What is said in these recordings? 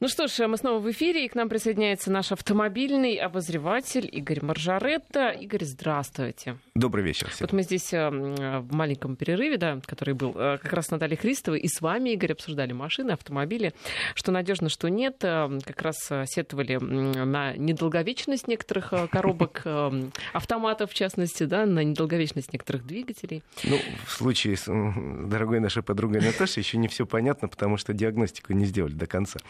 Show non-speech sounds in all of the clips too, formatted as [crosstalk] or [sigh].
Ну что ж, мы снова в эфире, и к нам присоединяется наш автомобильный обозреватель Игорь Маржаретта. Игорь, здравствуйте. Добрый вечер всем. Вот мы здесь э, в маленьком перерыве, да, который был э, как раз с Натальей Христовой, и с вами, Игорь, обсуждали машины, автомобили, что надежно, что нет. Э, как раз сетовали на недолговечность некоторых коробок автоматов, в частности, да, на недолговечность некоторых двигателей. Ну, в случае с дорогой нашей подругой Наташей еще не все понятно, потому что диагностику не сделали до конца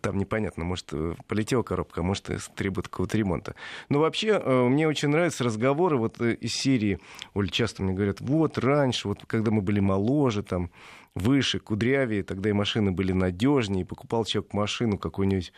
там непонятно, может, э, полетела коробка, а может, требует какого-то ремонта. Но вообще, э, мне очень нравятся разговоры вот э, из серии, Оль, часто мне говорят, вот раньше, вот когда мы были моложе, там, выше, кудрявее, тогда и машины были надежнее, покупал человек машину какую-нибудь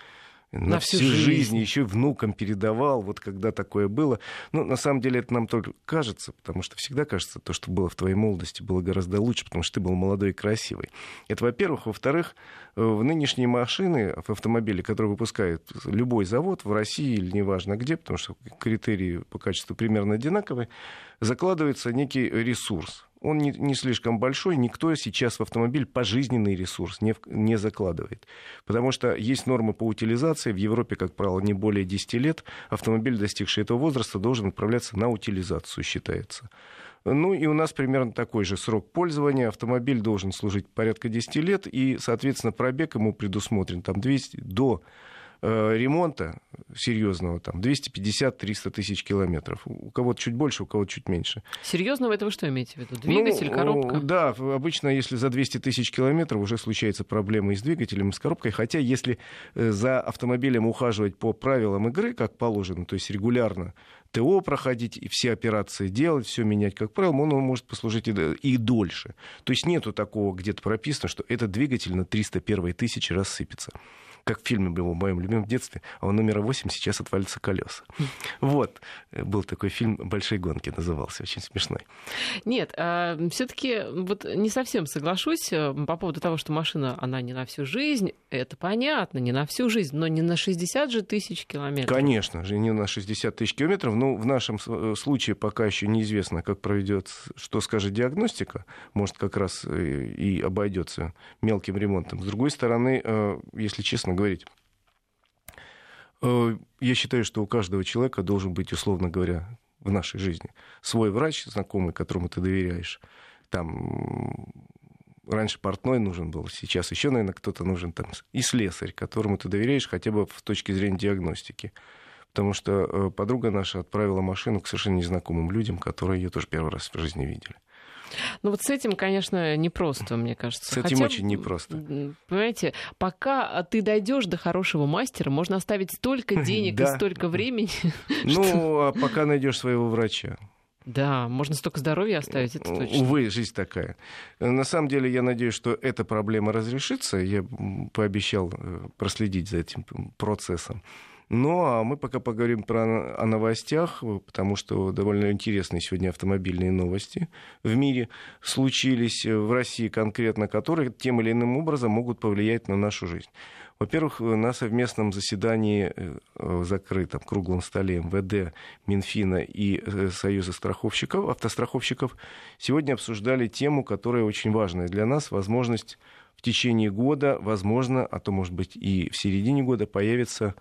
на, на всю, всю жизнь. жизнь, еще внукам передавал, вот когда такое было. Ну, на самом деле, это нам только кажется, потому что всегда кажется, то, что было в твоей молодости, было гораздо лучше, потому что ты был молодой и красивый. Это, во-первых. Во-вторых, э, в нынешние машины, в автомобили, которые выпускает любой завод в России или неважно где, потому что критерии по качеству примерно одинаковые, закладывается некий ресурс он не, не слишком большой, никто сейчас в автомобиль пожизненный ресурс не, не закладывает. Потому что есть нормы по утилизации, в Европе, как правило, не более 10 лет, автомобиль, достигший этого возраста, должен отправляться на утилизацию, считается. Ну и у нас примерно такой же срок пользования. Автомобиль должен служить порядка 10 лет, и, соответственно, пробег ему предусмотрен там 200 до ремонта серьезного, там, 250-300 тысяч километров. У кого-то чуть больше, у кого-то чуть меньше. Серьезного это вы что имеете в виду? Двигатель, ну, коробка? Да, обычно, если за 200 тысяч километров уже случается проблема и с двигателем, и с коробкой. Хотя, если э, за автомобилем ухаживать по правилам игры, как положено, то есть регулярно ТО проходить, и все операции делать, все менять, как правило, он может послужить и, и дольше. То есть нету такого где-то прописано, что этот двигатель на 301 тысячи рассыпется как в фильме было в моем любимом детстве, а у номера 8 сейчас отвалится колеса. Вот. Был такой фильм «Большие гонки» назывался, очень смешной. Нет, а, все-таки вот не совсем соглашусь э, по поводу того, что машина, она не на всю жизнь. Это понятно, не на всю жизнь, но не на 60 же тысяч километров. Конечно же, не на 60 тысяч километров. Но в нашем э, случае пока еще неизвестно, как проведет, что скажет диагностика. Может, как раз э, и обойдется мелким ремонтом. С другой стороны, если честно говорить. Э, я считаю, что у каждого человека должен быть, условно говоря, в нашей жизни свой врач, знакомый, которому ты доверяешь. Там раньше портной нужен был, сейчас еще, наверное, кто-то нужен там, и слесарь, которому ты доверяешь хотя бы с точки зрения диагностики. Потому что э, подруга наша отправила машину к совершенно незнакомым людям, которые ее тоже первый раз в жизни видели. Ну вот с этим, конечно, непросто, мне кажется. С этим Хотя, очень непросто. Понимаете, пока ты дойдешь до хорошего мастера, можно оставить столько [laughs] денег и столько времени. [laughs] Ну, а пока найдешь своего врача. Да, можно столько здоровья оставить, это точно. Увы, жизнь такая. На самом деле, я надеюсь, что эта проблема разрешится. Я пообещал э, проследить за этим процессом. Ну, а мы пока поговорим про, о новостях, потому что довольно интересные сегодня автомобильные новости в мире случились, в России конкретно, которые тем или иным образом могут повлиять на нашу жизнь. Во-первых, на совместном заседании э, закрытом круглом столе МВД, Минфина и э, Союза страховщиков, автостраховщиков сегодня обсуждали тему, которая очень важная для нас, возможность в течение года, возможно, а то, может быть, и в середине года появится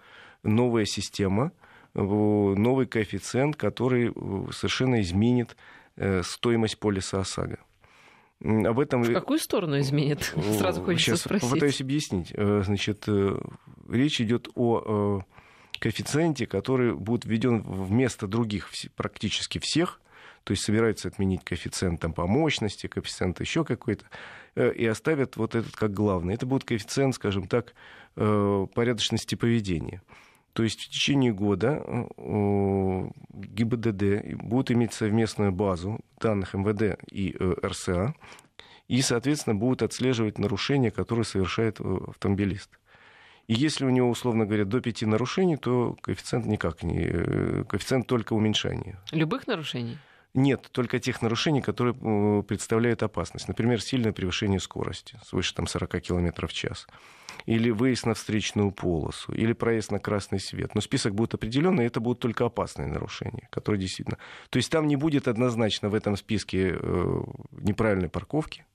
новая система, новый коэффициент, который совершенно изменит э, стоимость полиса ОСАГО. Об этом... В какую сторону изменит? [laughs] Сразу хочется Сейчас спросить. попытаюсь объяснить. Э, значит, э, речь идет о коэффициенте, который будет введен вместо других практически всех, то есть собираются отменить коэффициент там, по мощности, коэффициент еще какой-то, и оставят вот этот как главный. Это будет коэффициент, скажем так, порядочности поведения. То есть в течение года э, ГИБДД будут иметь совместную базу данных МВД и э, РСА, и, соответственно, будут отслеживать нарушения, которые совершает э, автомобилист. И если у него, условно говоря, до пяти нарушений, то коэффициент никак не... Коэффициент только уменьшения. Любых нарушений? Нет, только тех нарушений, которые представляют опасность. Например, сильное превышение скорости, свыше там, 40 км в час или выезд на встречную полосу, или проезд на красный свет. Но список будет определенный, и это будут только опасные нарушения, которые действительно... То есть там не будет однозначно в этом списке э, неправильной парковки,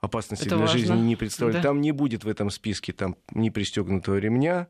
опасности Это для важно. жизни не представляет. Да. Там не будет в этом списке там, не пристегнутого ремня,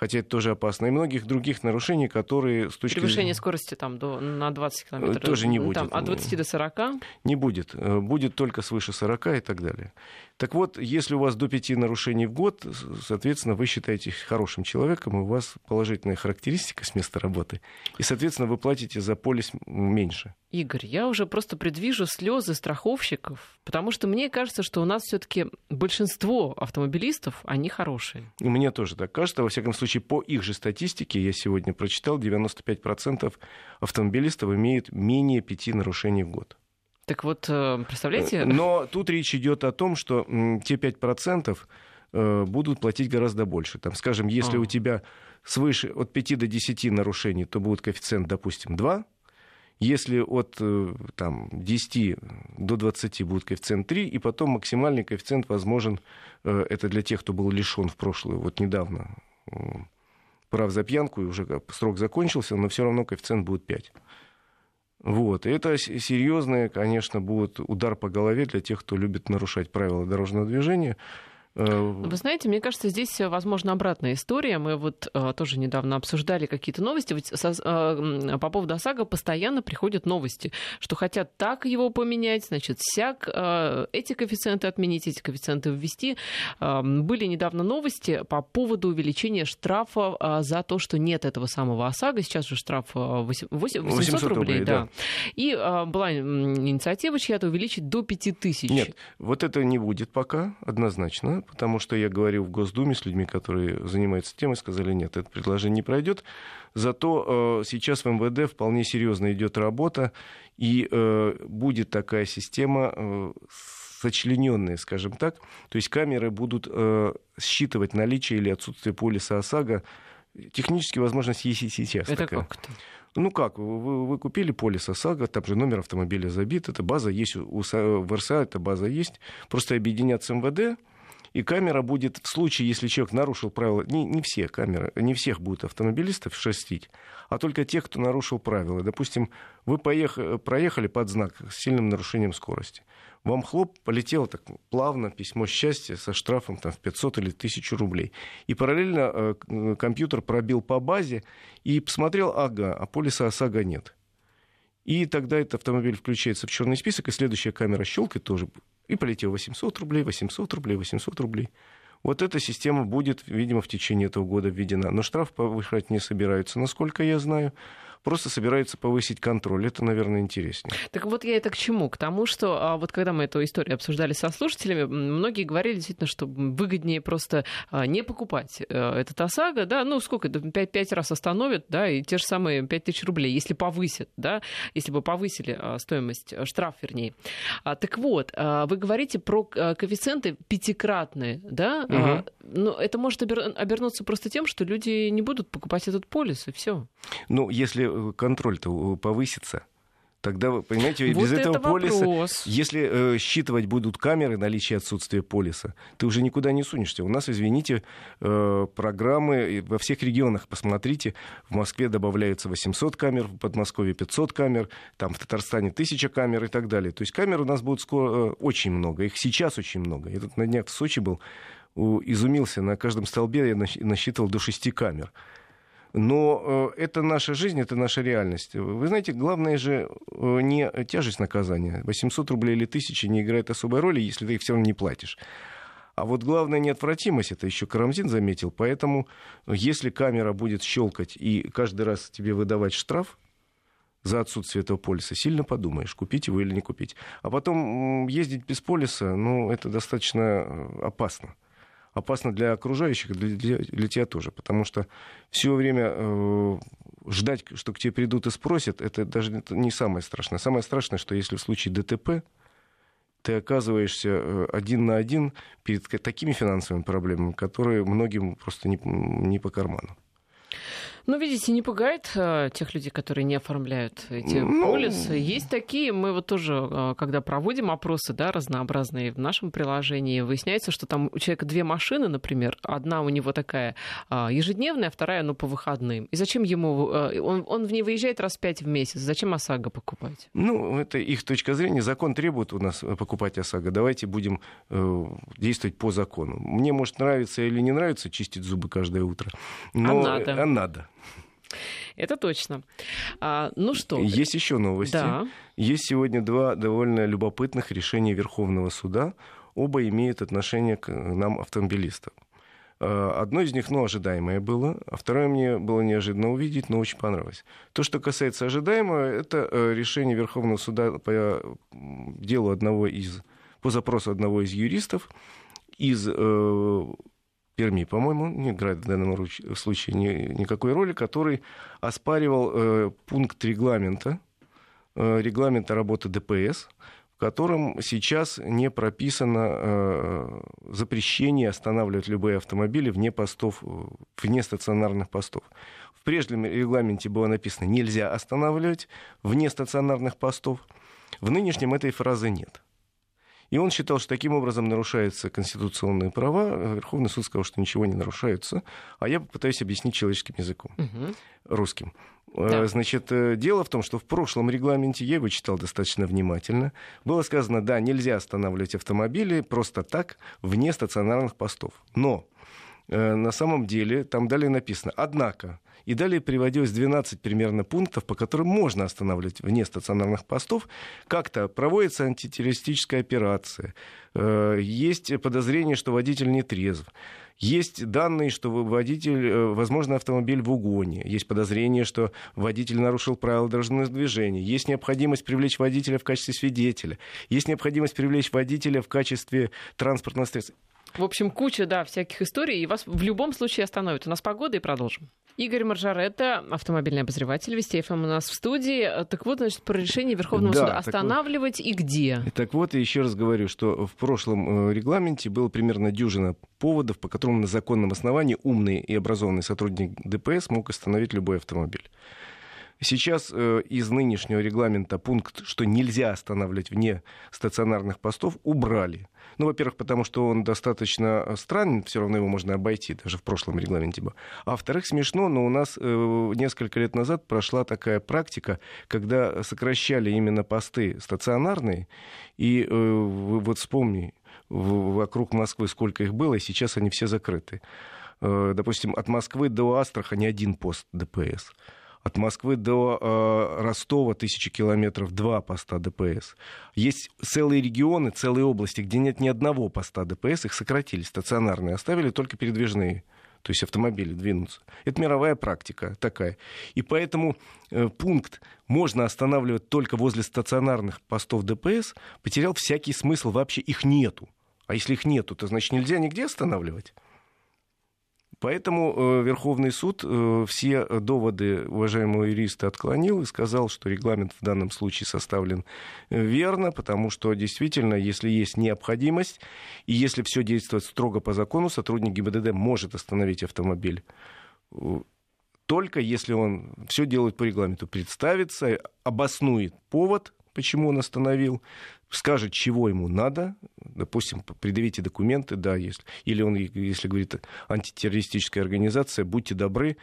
хотя это тоже опасно, и многих других нарушений, которые с точки Превышение скорости там до, на 20 километров. Э, тоже не будет. Там, от 20 до 40. не будет. Э, Будет только свыше 40 и так далее. Так вот, если у вас до 5 нарушений в год, соответственно, вы считаетесь хорошим человеком, и у вас положительная характеристика с места работы, и, соответственно, вы платите за полис меньше. Игорь, я уже просто предвижу слезы страховщиков, потому что мне кажется, что у нас все-таки большинство автомобилистов, они хорошие. Мне тоже так кажется. Во всяком случае, по их же статистике, я сегодня прочитал, 95% автомобилистов имеют менее 5 нарушений в год. Так вот, э, представляете, Но тут речь идет о том, что те 5% э, будут платить гораздо больше. Там, скажем, если А. у тебя свыше от 5 до 10 нарушений, то будет коэффициент, допустим, 2. Если от э, там, 10 до 20 будет коэффициент 3, и потом максимальный коэффициент возможен, э, это для тех, кто был лишен в прошлое, вот недавно прав за пьянку, и уже срок закончился, но все равно коэффициент будет 5. Вот. И это серьезный, конечно, будет удар по голове для тех, кто любит нарушать правила дорожного движения. Э, Вы знаете, мне кажется, здесь, э, возможно, обратная история. Мы вот э, тоже недавно обсуждали какие-то новости. Ведь со- по поводу ОСАГО постоянно приходят новости, что хотят так его поменять, значит, сяк, э, эти коэффициенты отменить, эти коэффициенты ввести. Были недавно новости по поводу увеличения штрафа за то, что нет этого самого ОСАГО. Сейчас же штраф э, восемь- восемь- 800, 800 рублей. рублей, да. да. И была инициатива чья-то увеличить до 5000. Нет, вот это не будет пока, однозначно, потому что я говорил в Госдуме с людьми, которые занимаются темой, сказали, нет, это предложение не пройдет. Зато э, сейчас в МВД вполне серьезно идет работа, и э, будет такая система э, сочлененная, скажем так. То есть камеры будут э, считывать наличие или отсутствие полиса ОСАГО. Технически возможность есть и сейчас. Это такая. как это? Ну как, вы, вы купили полис ОСАГО, там же номер автомобиля забит, эта база есть, у, у в РСА эта база есть, просто объединят с МВД, и камера будет в случае, если человек нарушил правила, не, не все камеры, не всех будут автомобилистов шерстить, а только тех, кто нарушил правила. Допустим, вы поехали, проехали под знак с сильным нарушением скорости. Вам хлоп, полетело так плавно письмо счастья со штрафом там, в 500 или 1000 рублей. И параллельно э, к- компьютер пробил по базе и посмотрел, ага, а полиса ОСАГО нет. И тогда этот автомобиль включается в черный список, и следующая камера щелкает тоже. И полетел 800 рублей, 800 рублей, 800 рублей. Вот эта система будет, видимо, в течение этого года введена. Но штраф повышать не собираются, насколько я знаю. Просто собираются повысить контроль. Это, наверное, интереснее. Так вот я это к чему? К тому, что а, вот когда мы эту историю обсуждали со слушателями, многие говорили действительно, что выгоднее просто а, не покупать э, этот ОСАГО, да, ну сколько, да, пять, пять раз остановят, да, и те же самые 5 тысяч рублей, если повысят, да, если бы повысили а, стоимость, а, штраф, вернее. Так вот, вы говорите про коэффициенты пятикратные, да, А, но это может обер- обернуться просто тем, что люди не будут покупать этот полис, и все. Ну, если э, контроль-то э, повысится, тогда, понимаете, Вот без этого это полиса... вопрос. Если э, считывать будут камеры наличие отсутствия полиса, ты уже никуда не сунешься. У нас, извините, э, программы во всех регионах, посмотрите, в Москве добавляется 800 камер, в Подмосковье 500 камер, там в Татарстане 1000 камер и так далее. То есть камер у нас будет скоро э, очень много, их сейчас очень много. Я тут на днях в Сочи был, у- изумился, на каждом столбе я насчитывал до 6 камер. Но э, это наша жизнь, это наша реальность. Вы знаете, главное же э, не тяжесть наказания. 800 рублей или 1000 не играет особой роли, если ты их все равно не платишь. А вот главное неотвратимость, это еще Карамзин заметил. Поэтому, если камера будет щелкать и каждый раз тебе выдавать штраф за отсутствие этого полиса, сильно подумаешь, купить его или не купить. А потом ездить без полиса, ну, это достаточно э, опасно опасно для окружающих, для, для, тебя тоже, потому что все время э, ждать, что к тебе придут и спросят, это даже не самое страшное. Самое страшное, что если в случае ДТП ты оказываешься э, один на один перед такими финансовыми проблемами, которые многим просто не, не по карману. Ну, видите, не пугает э, тех людей, которые не оформляют эти ну... полисы. Есть такие, мы вот тоже, э, когда проводим опросы, да, разнообразные в нашем приложении, выясняется, что там у человека две машины, например, одна у него такая э, ежедневная, а вторая, ну, по выходным. И зачем ему, э, он, он в ней выезжает раз пять в месяц, зачем ОСАГО покупать? Ну, это их точка зрения. Закон требует у нас э, покупать ОСАГО. Давайте будем э, действовать по закону. Мне, может, нравится или не нравится чистить зубы каждое утро, но а надо. А надо. Это точно. А, ну что? Есть еще новости. Да. Есть сегодня два довольно любопытных решения Верховного суда. Оба имеют отношение к нам, автомобилистам. А, одно из них, ну, ожидаемое было, а второе мне было неожиданно увидеть, но очень понравилось. То, что касается ожидаемого, это э, решение Верховного суда по делу одного из, по запросу одного из юристов из э, Перми, по-моему, не играет в данном случае ни, никакой роли, который оспаривал э, пункт регламента, э, регламента работы ДПС, в котором сейчас не прописано э, запрещение останавливать любые автомобили вне постов, вне стационарных постов. В прежнем регламенте было написано «нельзя останавливать вне стационарных постов». В нынешнем этой фразы нет. И он считал, что таким образом нарушаются конституционные права. Верховный суд сказал, что ничего не нарушаются. А я попытаюсь объяснить человеческим языком, угу. русским. Да. Значит, э, дело в том, что в прошлом регламенте, я его читал достаточно внимательно, было сказано, да, нельзя останавливать автомобили просто так вне стационарных постов. Но э, на самом деле там далее написано, однако, и далее приводилось 12 примерно пунктов, по которым можно останавливать вне стационарных постов. Как-то проводится антитеррористическая операция. Э, есть подозрение, что водитель не трезв. Есть данные, что водитель, э, возможно, автомобиль в угоне. Есть подозрение, что водитель нарушил правила дорожного движения. Есть необходимость привлечь водителя в качестве свидетеля. Есть необходимость привлечь водителя в качестве транспортного средства. В общем, куча, да, всяких историй, и вас в любом случае остановят. У нас погода, и продолжим. Игорь Маржаретта, автомобильный обозреватель Вести ФМ у нас в студии. Так вот, значит, про решение Верховного да, суда останавливать вот, и где? Так вот, я еще раз говорю, что в прошлом э, регламенте было примерно дюжина поводов, по которым на законном основании умный и образованный сотрудник ДПС мог остановить любой автомобиль. Сейчас э, из нынешнего регламента пункт, что нельзя останавливать вне стационарных постов, убрали. Ну, во-первых, потому что он достаточно э, странен, все равно его можно обойти, даже в прошлом регламенте был. А во-вторых, смешно, но у нас э, несколько лет назад прошла такая практика, когда сокращали именно посты стационарные, и э, вот вспомни, вокруг Москвы сколько их было, и сейчас они все закрыты. Э, допустим, от Москвы до Астрахани один пост ДПС. От Москвы до э, Ростова тысячи километров два поста ДПС. Есть целые регионы, целые области, где нет ни одного поста ДПС, их сократили, стационарные, оставили только передвижные то есть автомобили двинутся. Это мировая практика такая. И поэтому э, пункт «можно останавливать только возле стационарных постов ДПС» потерял всякий смысл, вообще их нету. А если их нету, то значит нельзя нигде останавливать. Поэтому э, Верховный суд э, все доводы уважаемого юриста отклонил и сказал, что регламент в данном случае составлен э, верно, потому что действительно, если есть необходимость, и если все действует строго по закону, сотрудник ГИБДД может остановить автомобиль. Только если он все делает по регламенту, представится, обоснует повод, почему он остановил, скажет, чего ему надо, допустим, предъявите документы, да, если, или он, если говорит антитеррористическая организация, будьте добры,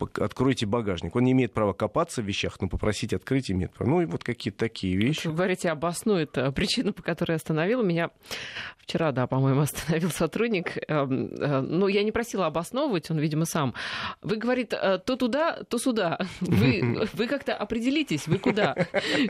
откройте багажник. Он не имеет права копаться в вещах, но попросить открыть имеет право. Ну и вот какие-то такие вещи. Вы говорите, обоснует э, причину, по которой остановил. Меня вчера, да, по-моему, [laughs] остановил сотрудник. Эм, э, ну, я не просила обосновывать, он, видимо, сам. Вы, говорит, э, то туда, то сюда. [laughs] Вы, вы как-то определитесь, вы куда.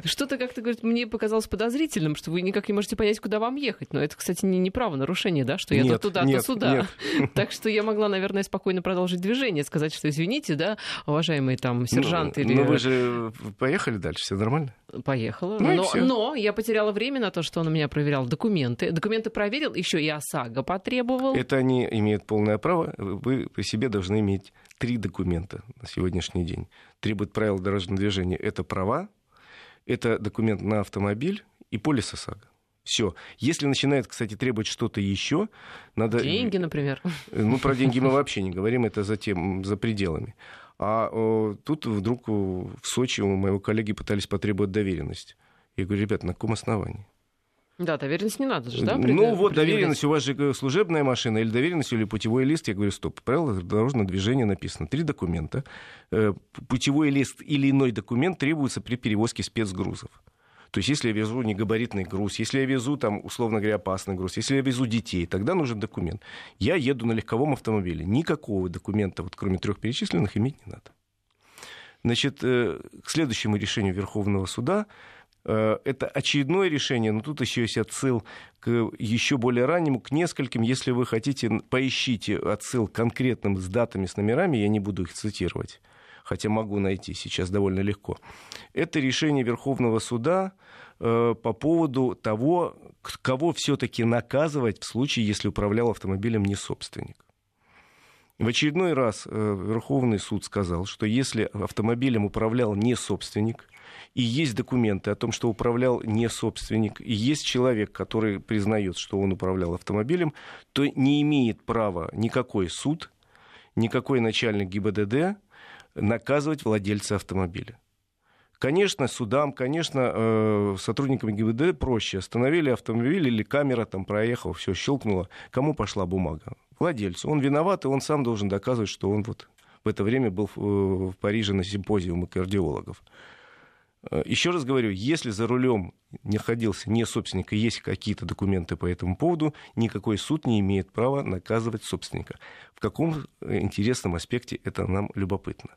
Что-то как-то, говорит, мне показалось подозрительным, что вы никак не можете понять, куда вам ехать. Но это, кстати, не, не право нарушение, да, что я нет, то туда, нет, то сюда. Нет. Так что я могла, наверное, спокойно продолжить движение, сказать, что извините, да, уважаемый там сержант ну, или... Ну вы же поехали дальше, все нормально? Поехала. Ну, но, но я потеряла время на то, что он у меня проверял документы. Документы проверил, еще и ОСАГО потребовал. Это они имеют полное право. Вы при себе должны иметь три документа на сегодняшний день. Требует правил дорожного движения. Это права, это документ на автомобиль и полис ОСАГО. Все. Если начинает, кстати, требовать что-то еще, надо... Деньги, например. Ну, про деньги мы вообще не говорим, это за, тем, за пределами. А э, тут вдруг в Сочи у моего коллеги пытались потребовать доверенность. Я говорю, ребят, на каком основании? Да, доверенность не надо же, да? Ну вот доверенность, у вас же служебная машина или доверенность, или путевой лист. Я говорю, стоп, правило дорожного движения написано. Три документа. Э, путевой лист или иной документ требуется при перевозке спецгрузов. То есть, если я везу негабаритный груз, если я везу, там, условно говоря, опасный груз, если я везу детей, тогда нужен документ. Я еду на легковом автомобиле. Никакого документа, вот, кроме трех перечисленных, иметь не надо. Значит, э, к следующему решению Верховного суда Э, это очередное решение, но тут еще есть отсыл к еще более раннему, к нескольким. Если вы хотите, поищите отсыл конкретным с датами, с номерами, я не буду их цитировать, хотя могу найти сейчас довольно легко. Это решение Верховного суда э, по поводу того, кого все-таки наказывать в случае, если управлял автомобилем не собственник. В очередной раз э, Верховный суд сказал, что если автомобилем управлял не собственник, и есть документы о том, что управлял не собственник, и есть человек, который признает, что он управлял автомобилем, то не имеет права никакой суд, никакой начальник ГИБДД наказывать владельца автомобиля. Конечно, судам, конечно, э, сотрудникам ГИБДД проще. Остановили автомобиль или камера там проехала, все щелкнуло. Кому пошла бумага? Владельцу. Он виноват, и он сам должен доказывать, что он вот в это время был в Париже на симпозиуме кардиологов. Э, Еще раз говорю, если за рулем находился не собственник и есть какие-то документы по этому поводу, никакой суд не имеет права наказывать собственника. В каком э, интересном аспекте это нам любопытно.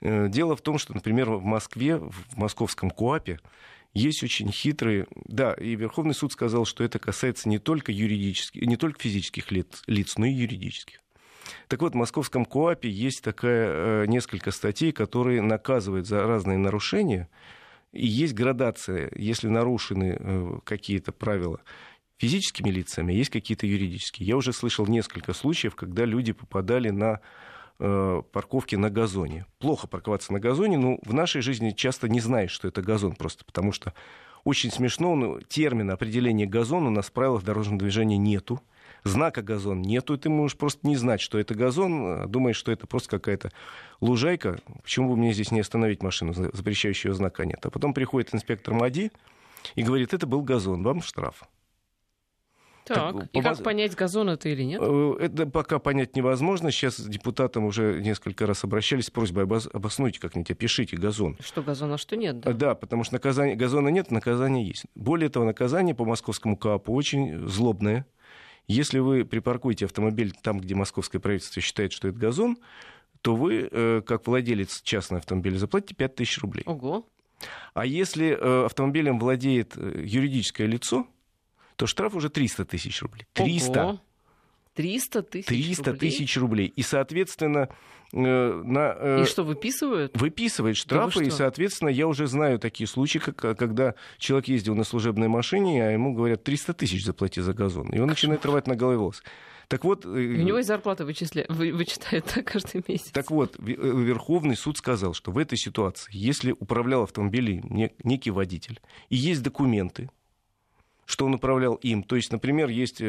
Э, дело в том, что, например, в Москве, в московском КОАПе, есть очень хитрые... Да, и Верховный суд сказал, что это касается не только, юридических, не только физических лиц, лиц, но и юридических. Так вот, в московском КОАПе есть такая, э, несколько статей, которые наказывают за разные нарушения. И есть градация, если нарушены э, какие-то правила физическими лицами, есть какие-то юридические. Я уже слышал несколько случаев, когда люди попадали на парковки на газоне. Плохо парковаться на газоне, но в нашей жизни часто не знаешь, что это газон просто, потому что очень смешно, но термина определения газона у нас в правилах дорожного движения нету знака газон нету, и ты можешь просто не знать, что это газон, а думаешь, что это просто какая-то лужайка. Почему бы мне здесь не остановить машину, запрещающего знака нет? А потом приходит инспектор МАДИ и говорит, это был газон, вам штраф. Так, так и как понять, газон это или нет? Э, это пока понять невозможно. Сейчас депутатам уже несколько раз обращались с просьбой обос... обоснуйте как-нибудь, опишите газон. Что газон, а что нет, да? Да, потому что наказание... газона нет, наказание есть. Более того, наказание по московскому КАПу очень злобное. Если вы припаркуете автомобиль там, где московское правительство считает, что это газон, то вы, э, как владелец частного автомобиля, заплатите 5000 рублей. Ого. А если э, автомобилем владеет юридическое лицо, то штраф уже 300 тысяч рублей. 300. Ого. 300 тысяч 300 рублей? тысяч рублей. И, соответственно, э, на... Э, и что, выписывают? Выписывают штрафы, да и, соответственно, я уже знаю такие случаи, как, когда человек ездил на служебной машине, а ему говорят, 300 тысяч заплати за газон. И он начинает рвать на голове волосы. Так вот... У него и зарплата вычисля... вы, вычитают да, каждый месяц. Так вот, Верховный суд сказал, что в этой ситуации, если управлял автомобилем некий водитель, и есть документы, что он управлял им, то есть, например, есть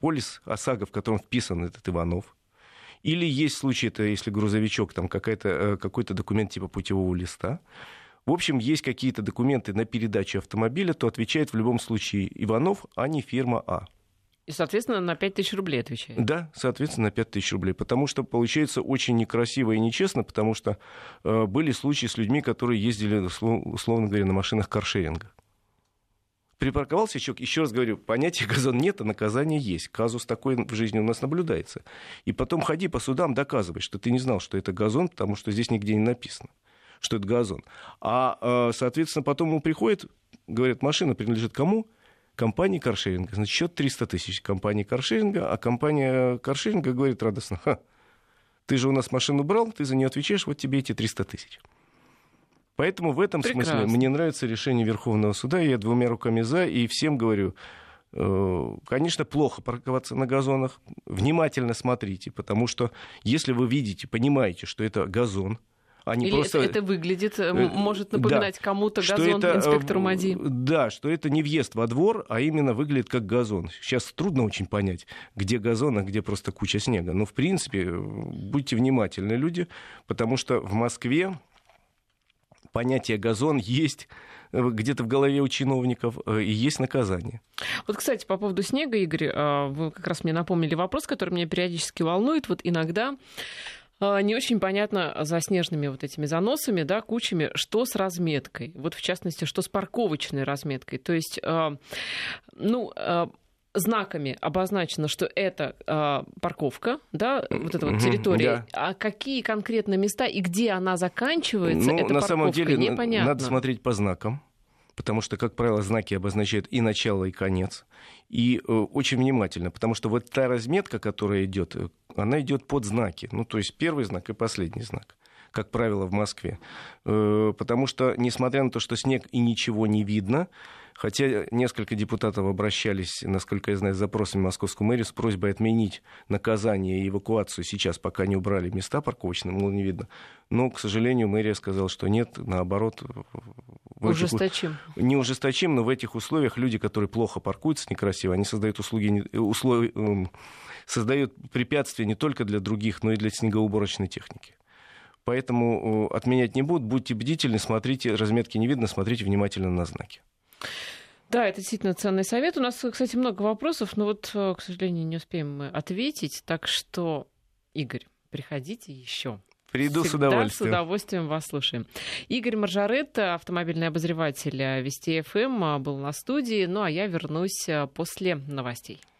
полис ОСАГО, в котором вписан этот Иванов. Или есть случай, это если грузовичок, там какой-то какой-то документ типа путевого листа. В общем, есть какие-то документы на передачу автомобиля, то отвечает в любом случае Иванов, а не фирма А. И, соответственно, на 5 тысяч рублей отвечает. Да, соответственно, на 5 тысяч рублей. Потому что получается очень некрасиво и нечестно, потому что э, были случаи с людьми, которые ездили, условно говоря, на машинах каршеринга припарковался человек, еще раз говорю, понятия газон нет, а наказание есть. Казус такой в жизни у нас наблюдается. И потом ходи по судам, доказывай, что ты не знал, что это газон, потому что здесь нигде не написано, что это газон. А, э, соответственно, потом ему приходит, говорят, машина принадлежит кому? Компании каршеринга. Значит, счет 300 тысяч компании каршеринга, а компания каршеринга говорит радостно, Ха, ты же у нас машину брал, ты за нее отвечаешь, вот тебе эти 300 тысяч. Поэтому в этом Прекрасно. смысле мне нравится решение Верховного суда. Я двумя руками за и всем говорю, э, конечно, плохо парковаться на газонах. Внимательно смотрите, потому что если вы видите, понимаете, что это газон, Они Или просто... это, это выглядит, э, может напоминать да, кому-то газон это, инспектору МАДИ? Да, что это не въезд во двор, а именно выглядит как газон. Сейчас трудно очень понять, где газон, а где просто куча снега. Но, в принципе, будьте внимательны, люди, потому что в Москве понятие газон есть э, где-то в голове у чиновников, и есть наказание. Вот, кстати, по поводу снега, Игорь, вы как раз мне напомнили вопрос, который меня периодически волнует. Вот иногда а, не очень понятно за снежными вот этими заносами, да, кучами, что с разметкой. Вот в частности, что с парковочной разметкой. То есть, ну, знаками обозначено, что это э, парковка, да, вот эта вот территория. Да. А какие конкретно места и где она заканчивается, ну, это на парковка, самом деле, непонятно. Надо смотреть по знакам потому что, как правило, знаки обозначают и начало, и конец. И э, очень внимательно, потому что вот та разметка, которая идет, э, она идет под знаки. Ну, то есть первый знак и последний знак как правило, в Москве. Э, потому что, несмотря на то, что снег и ничего не видно, Хотя несколько депутатов обращались, насколько я знаю, с запросами Московскую мэрию с просьбой отменить наказание и эвакуацию сейчас, пока не убрали места парковочные, мол, не видно. Но, к сожалению, мэрия сказала, что нет, наоборот. Ужесточим. Этих... Не ужесточим, но в этих условиях люди, которые плохо паркуются некрасиво, они создают услуги, условия, эм, создают препятствия не только для других, но и для снегоуборочной техники. Поэтому э, отменять не будут. Будьте бдительны, смотрите, разметки не видно, смотрите внимательно на знаки. Да, это действительно ценный совет. У нас, кстати, много вопросов, но вот, э, к сожалению, не успеем мы ответить. Так что, Игорь, приходите еще. Приду Всегда с удовольствием. с удовольствием вас слушаем. Игорь Маржарет, автомобильный обозреватель Вести ФМ, был на студии. Ну а я вернусь э, после новостей.